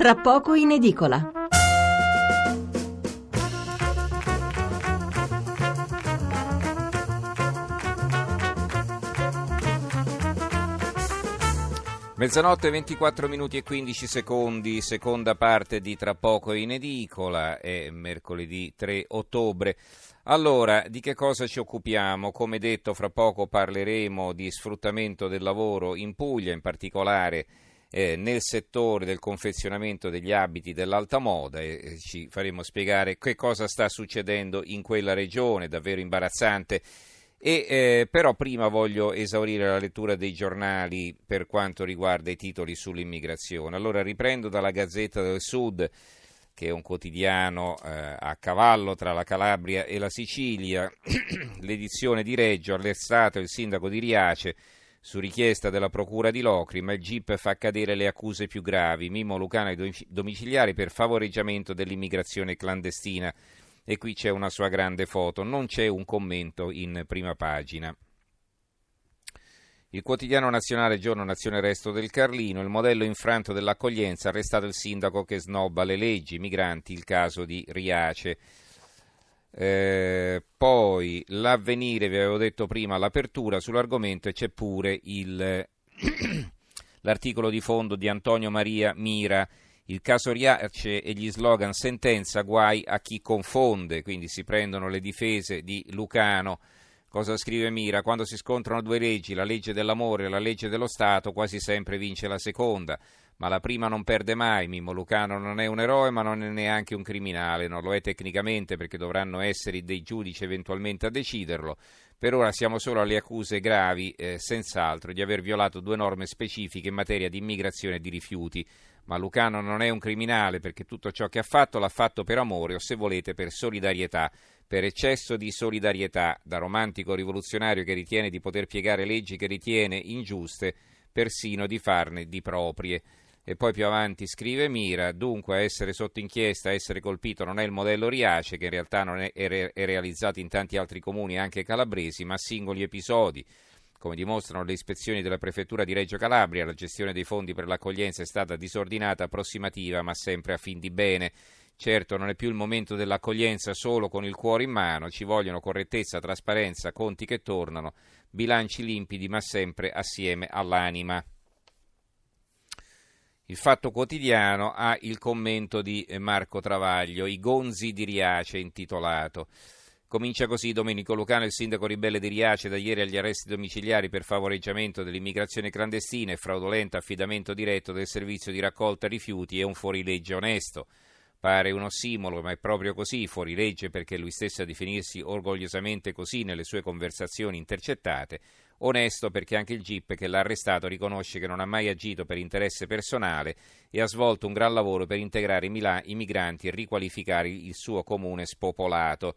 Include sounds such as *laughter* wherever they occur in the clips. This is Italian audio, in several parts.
tra poco in edicola. Mezzanotte 24 minuti e 15 secondi, seconda parte di Tra poco in edicola, è mercoledì 3 ottobre. Allora, di che cosa ci occupiamo? Come detto, fra poco parleremo di sfruttamento del lavoro in Puglia, in particolare eh, nel settore del confezionamento degli abiti dell'alta moda e ci faremo spiegare che cosa sta succedendo in quella regione, davvero imbarazzante. E, eh, però prima voglio esaurire la lettura dei giornali per quanto riguarda i titoli sull'immigrazione. Allora riprendo dalla Gazzetta del Sud, che è un quotidiano eh, a cavallo tra la Calabria e la Sicilia, *clears throat* l'edizione di Reggio, arrestato il sindaco di Riace su richiesta della procura di Locri, ma il GIP fa cadere le accuse più gravi, Mimo Lucano ai domiciliari per favoreggiamento dell'immigrazione clandestina. E qui c'è una sua grande foto, non c'è un commento in prima pagina. Il quotidiano nazionale Giorno Nazione Resto del Carlino, il modello infranto dell'accoglienza, arrestato il sindaco che snobba le leggi, migranti, il caso di Riace. Eh, poi l'avvenire, vi avevo detto prima, l'apertura sull'argomento e c'è pure il, *clears throat* l'articolo di fondo di Antonio Maria Mira il caso Riace e gli slogan sentenza guai a chi confonde, quindi si prendono le difese di Lucano. Cosa scrive Mira? Quando si scontrano due leggi, la legge dell'amore e la legge dello Stato, quasi sempre vince la seconda. Ma la prima non perde mai. Mimmo Lucano non è un eroe, ma non è neanche un criminale. Non lo è tecnicamente perché dovranno essere dei giudici eventualmente a deciderlo. Per ora siamo solo alle accuse gravi, eh, senz'altro, di aver violato due norme specifiche in materia di immigrazione e di rifiuti ma Lucano non è un criminale perché tutto ciò che ha fatto l'ha fatto per amore o se volete per solidarietà, per eccesso di solidarietà, da romantico rivoluzionario che ritiene di poter piegare leggi che ritiene ingiuste, persino di farne di proprie. E poi più avanti scrive Mira, dunque essere sotto inchiesta, essere colpito non è il modello Riace, che in realtà non è, è, è realizzato in tanti altri comuni, anche calabresi, ma singoli episodi. Come dimostrano le ispezioni della prefettura di Reggio Calabria, la gestione dei fondi per l'accoglienza è stata disordinata, approssimativa, ma sempre a fin di bene. Certo, non è più il momento dell'accoglienza solo con il cuore in mano, ci vogliono correttezza, trasparenza, conti che tornano, bilanci limpidi, ma sempre assieme all'anima. Il Fatto Quotidiano ha il commento di Marco Travaglio, I gonzi di Riace intitolato. Comincia così Domenico Lucano, il sindaco ribelle di Riace, da ieri agli arresti domiciliari per favoreggiamento dell'immigrazione clandestina e fraudolento affidamento diretto del servizio di raccolta rifiuti e un fuorilegge onesto. Pare un ossimolo, ma è proprio così, fuorilegge perché lui stesso a definirsi orgogliosamente così nelle sue conversazioni intercettate, onesto perché anche il GIP che l'ha arrestato riconosce che non ha mai agito per interesse personale e ha svolto un gran lavoro per integrare i migranti e riqualificare il suo comune spopolato.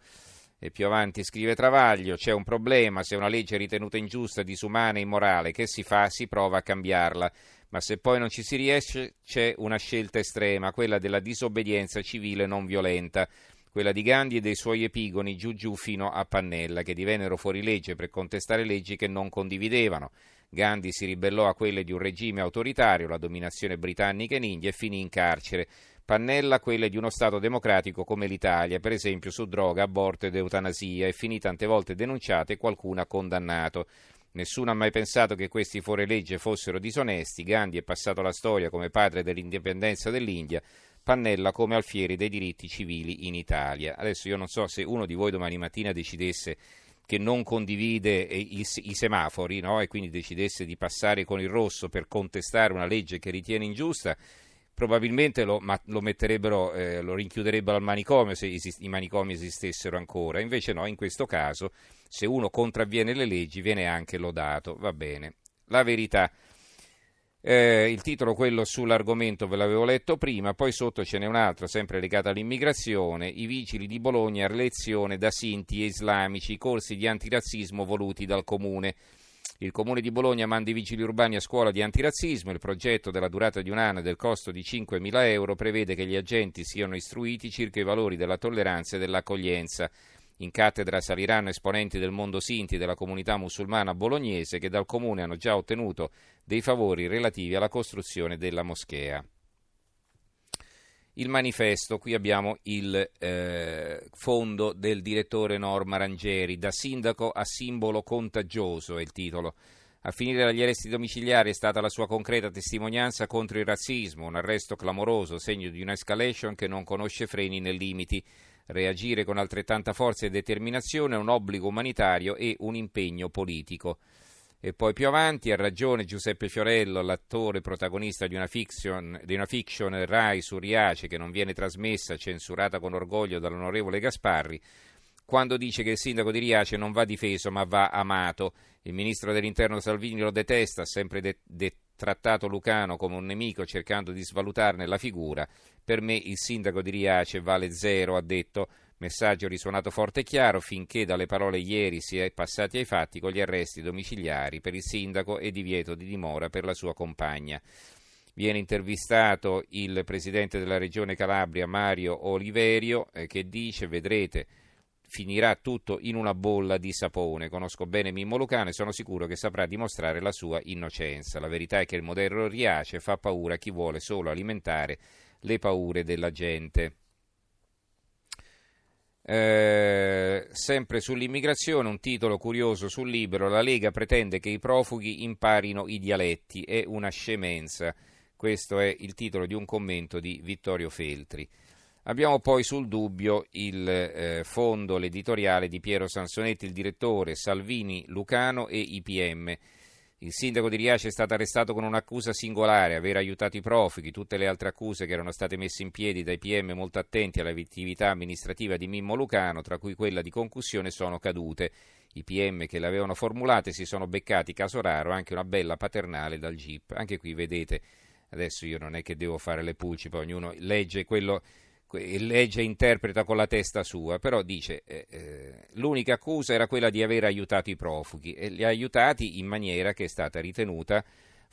E più avanti scrive Travaglio, c'è un problema, se una legge è ritenuta ingiusta, disumana e immorale, che si fa? Si prova a cambiarla. Ma se poi non ci si riesce, c'è una scelta estrema, quella della disobbedienza civile non violenta, quella di Gandhi e dei suoi epigoni giù giù fino a Pannella, che divennero fuori legge per contestare leggi che non condividevano. Gandhi si ribellò a quelle di un regime autoritario, la dominazione britannica in India, e finì in carcere. Pannella quelle di uno Stato democratico come l'Italia, per esempio su droga, aborto ed eutanasia, e finì tante volte denunciate e qualcuno ha condannato. Nessuno ha mai pensato che questi fuorilegge fossero disonesti. Gandhi è passato alla storia come padre dell'indipendenza dell'India, Pannella come alfieri dei diritti civili in Italia. Adesso io non so se uno di voi domani mattina decidesse che non condivide eh, i, i semafori no? e quindi decidesse di passare con il rosso per contestare una legge che ritiene ingiusta probabilmente lo, ma, lo, eh, lo rinchiuderebbero al manicomio se esist- i manicomi esistessero ancora. Invece no, in questo caso, se uno contravviene le leggi, viene anche lodato. Va bene. La verità. Eh, il titolo, quello sull'argomento, ve l'avevo letto prima, poi sotto ce n'è un altro, sempre legato all'immigrazione. I vigili di Bologna, lezione da sinti e islamici, corsi di antirazzismo voluti dal comune. Il Comune di Bologna manda i vigili urbani a scuola di antirazzismo. Il progetto della durata di un anno e del costo di 5.000 euro prevede che gli agenti siano istruiti circa i valori della tolleranza e dell'accoglienza. In cattedra saliranno esponenti del mondo sinti della comunità musulmana bolognese che dal Comune hanno già ottenuto dei favori relativi alla costruzione della moschea. il manifesto, qui abbiamo il eh, fondo del direttore Norma Rangeri, da sindaco a simbolo contagioso è il titolo. A finire dagli arresti domiciliari è stata la sua concreta testimonianza contro il razzismo, un arresto clamoroso, segno di un'escalation che non conosce freni né limiti. Reagire con altrettanta forza e determinazione è un obbligo umanitario e un impegno politico. E poi più avanti ha ragione Giuseppe Fiorello, l'attore protagonista di una fiction, di una fiction Rai su Riace che non viene trasmessa, censurata con orgoglio dall'onorevole Gasparri, quando dice che il sindaco di Riace non va difeso ma va amato. Il ministro dell'interno Salvini lo detesta, ha sempre de- de- trattato Lucano come un nemico cercando di svalutarne la figura. Per me il sindaco di Riace vale zero, ha detto. Messaggio risuonato forte e chiaro finché dalle parole ieri si è passati ai fatti con gli arresti domiciliari per il sindaco e divieto di dimora per la sua compagna. Viene intervistato il presidente della regione Calabria Mario Oliverio eh, che dice vedrete finirà tutto in una bolla di sapone. Conosco bene Mimmo Lucano e sono sicuro che saprà dimostrare la sua innocenza. La verità è che il modello Riace fa paura a chi vuole solo alimentare le paure della gente. Eh, sempre sull'immigrazione, un titolo curioso sul libro, la Lega pretende che i profughi imparino i dialetti, è una scemenza. Questo è il titolo di un commento di Vittorio Feltri. Abbiamo poi sul dubbio il eh, fondo, l'editoriale di Piero Sansonetti, il direttore, Salvini, Lucano e IPM. Il sindaco di Riace è stato arrestato con un'accusa singolare, aver aiutato i profughi, tutte le altre accuse che erano state messe in piedi dai PM molto attenti all'attività amministrativa di Mimmo Lucano, tra cui quella di concussione, sono cadute. I PM che le avevano formulate si sono beccati, caso raro, anche una bella paternale dal GIP. Anche qui vedete, adesso io non è che devo fare le pulci, poi ognuno legge quello legge e interpreta con la testa sua, però dice eh, eh, l'unica accusa era quella di aver aiutato i profughi e li ha aiutati in maniera che è stata ritenuta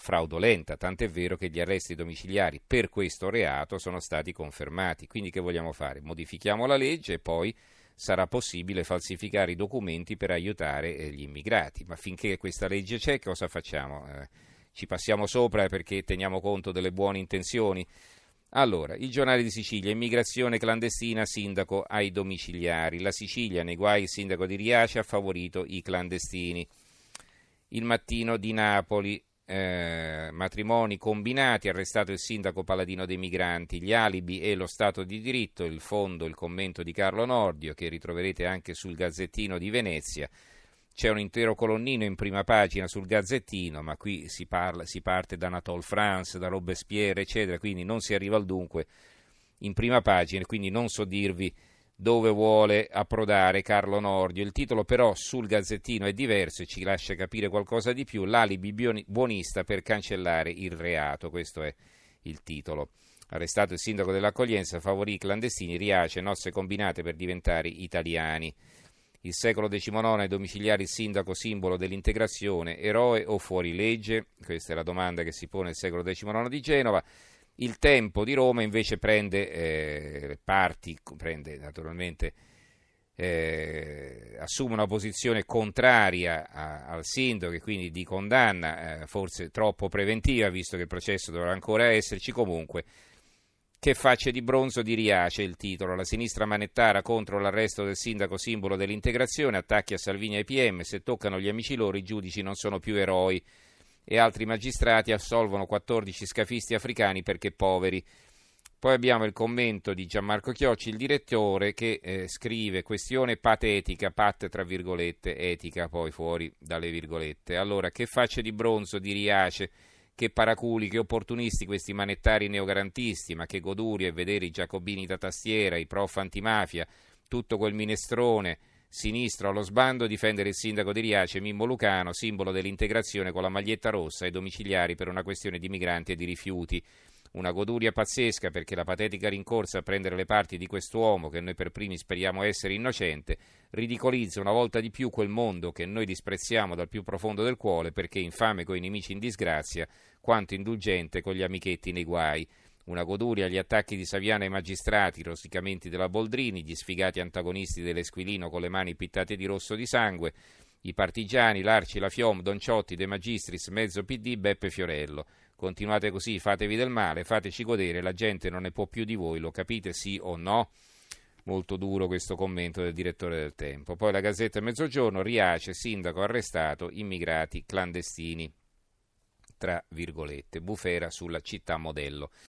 fraudolenta, tant'è vero che gli arresti domiciliari per questo reato sono stati confermati. Quindi che vogliamo fare? Modifichiamo la legge e poi sarà possibile falsificare i documenti per aiutare eh, gli immigrati, ma finché questa legge c'è cosa facciamo? Eh, ci passiamo sopra perché teniamo conto delle buone intenzioni? Allora, il giornale di Sicilia, immigrazione clandestina, sindaco ai domiciliari. La Sicilia, nei guai il sindaco di Riace ha favorito i clandestini. Il mattino di Napoli, eh, matrimoni combinati, arrestato il sindaco paladino dei migranti, gli alibi e lo Stato di diritto, il fondo, il commento di Carlo Nordio, che ritroverete anche sul Gazzettino di Venezia. C'è un intero colonnino in prima pagina sul Gazzettino, ma qui si, parla, si parte da Anatole France, da Robespierre, eccetera, quindi non si arriva al dunque in prima pagina, quindi non so dirvi dove vuole approdare Carlo Nordio. Il titolo però sul Gazzettino è diverso e ci lascia capire qualcosa di più, l'alibi buonista per cancellare il reato, questo è il titolo. Arrestato il sindaco dell'accoglienza, favorì i clandestini, Riace, nozze combinate per diventare italiani. Il secolo XIX il sindaco simbolo dell'integrazione, eroe o fuorilegge? Questa è la domanda che si pone il secolo XIX di Genova. Il tempo di Roma invece prende eh, parti, prende naturalmente, eh, assume una posizione contraria a, al sindaco e quindi di condanna, eh, forse troppo preventiva, visto che il processo dovrà ancora esserci comunque che facce di bronzo di Riace il titolo. La sinistra manettara contro l'arresto del sindaco simbolo dell'integrazione, attacchi a Salvini e PM, se toccano gli amici loro i giudici non sono più eroi e altri magistrati assolvono 14 scafisti africani perché poveri. Poi abbiamo il commento di Gianmarco Chiocci, il direttore, che eh, scrive questione patetica, pat tra virgolette, etica poi fuori dalle virgolette. Allora, che facce di bronzo di Riace? Che paraculi, che opportunisti questi manettari neogarantisti, ma che goduria vedere i giacobini da tastiera, i prof antimafia, tutto quel minestrone sinistro allo sbando difendere il sindaco di Riace, Mimmo Lucano, simbolo dell'integrazione con la maglietta rossa ai domiciliari per una questione di migranti e di rifiuti. Una goduria pazzesca perché la patetica rincorsa a prendere le parti di quest'uomo, che noi per primi speriamo essere innocente, ridicolizza una volta di più quel mondo che noi disprezziamo dal più profondo del cuore perché infame coi nemici in disgrazia, quanto indulgente con gli amichetti nei guai. Una goduria agli attacchi di Saviano ai magistrati, i rosicamenti della Boldrini, gli sfigati antagonisti dell'Esquilino con le mani pittate di rosso di sangue, i partigiani, l'Arci, la Fiom, Don Ciotti, De Magistris, mezzo PD, Beppe Fiorello Continuate così, fatevi del male, fateci godere, la gente non ne può più di voi, lo capite sì o no? Molto duro questo commento del direttore del Tempo. Poi la Gazzetta Mezzogiorno, Riace, sindaco arrestato, immigrati clandestini tra virgolette, bufera sulla città modello.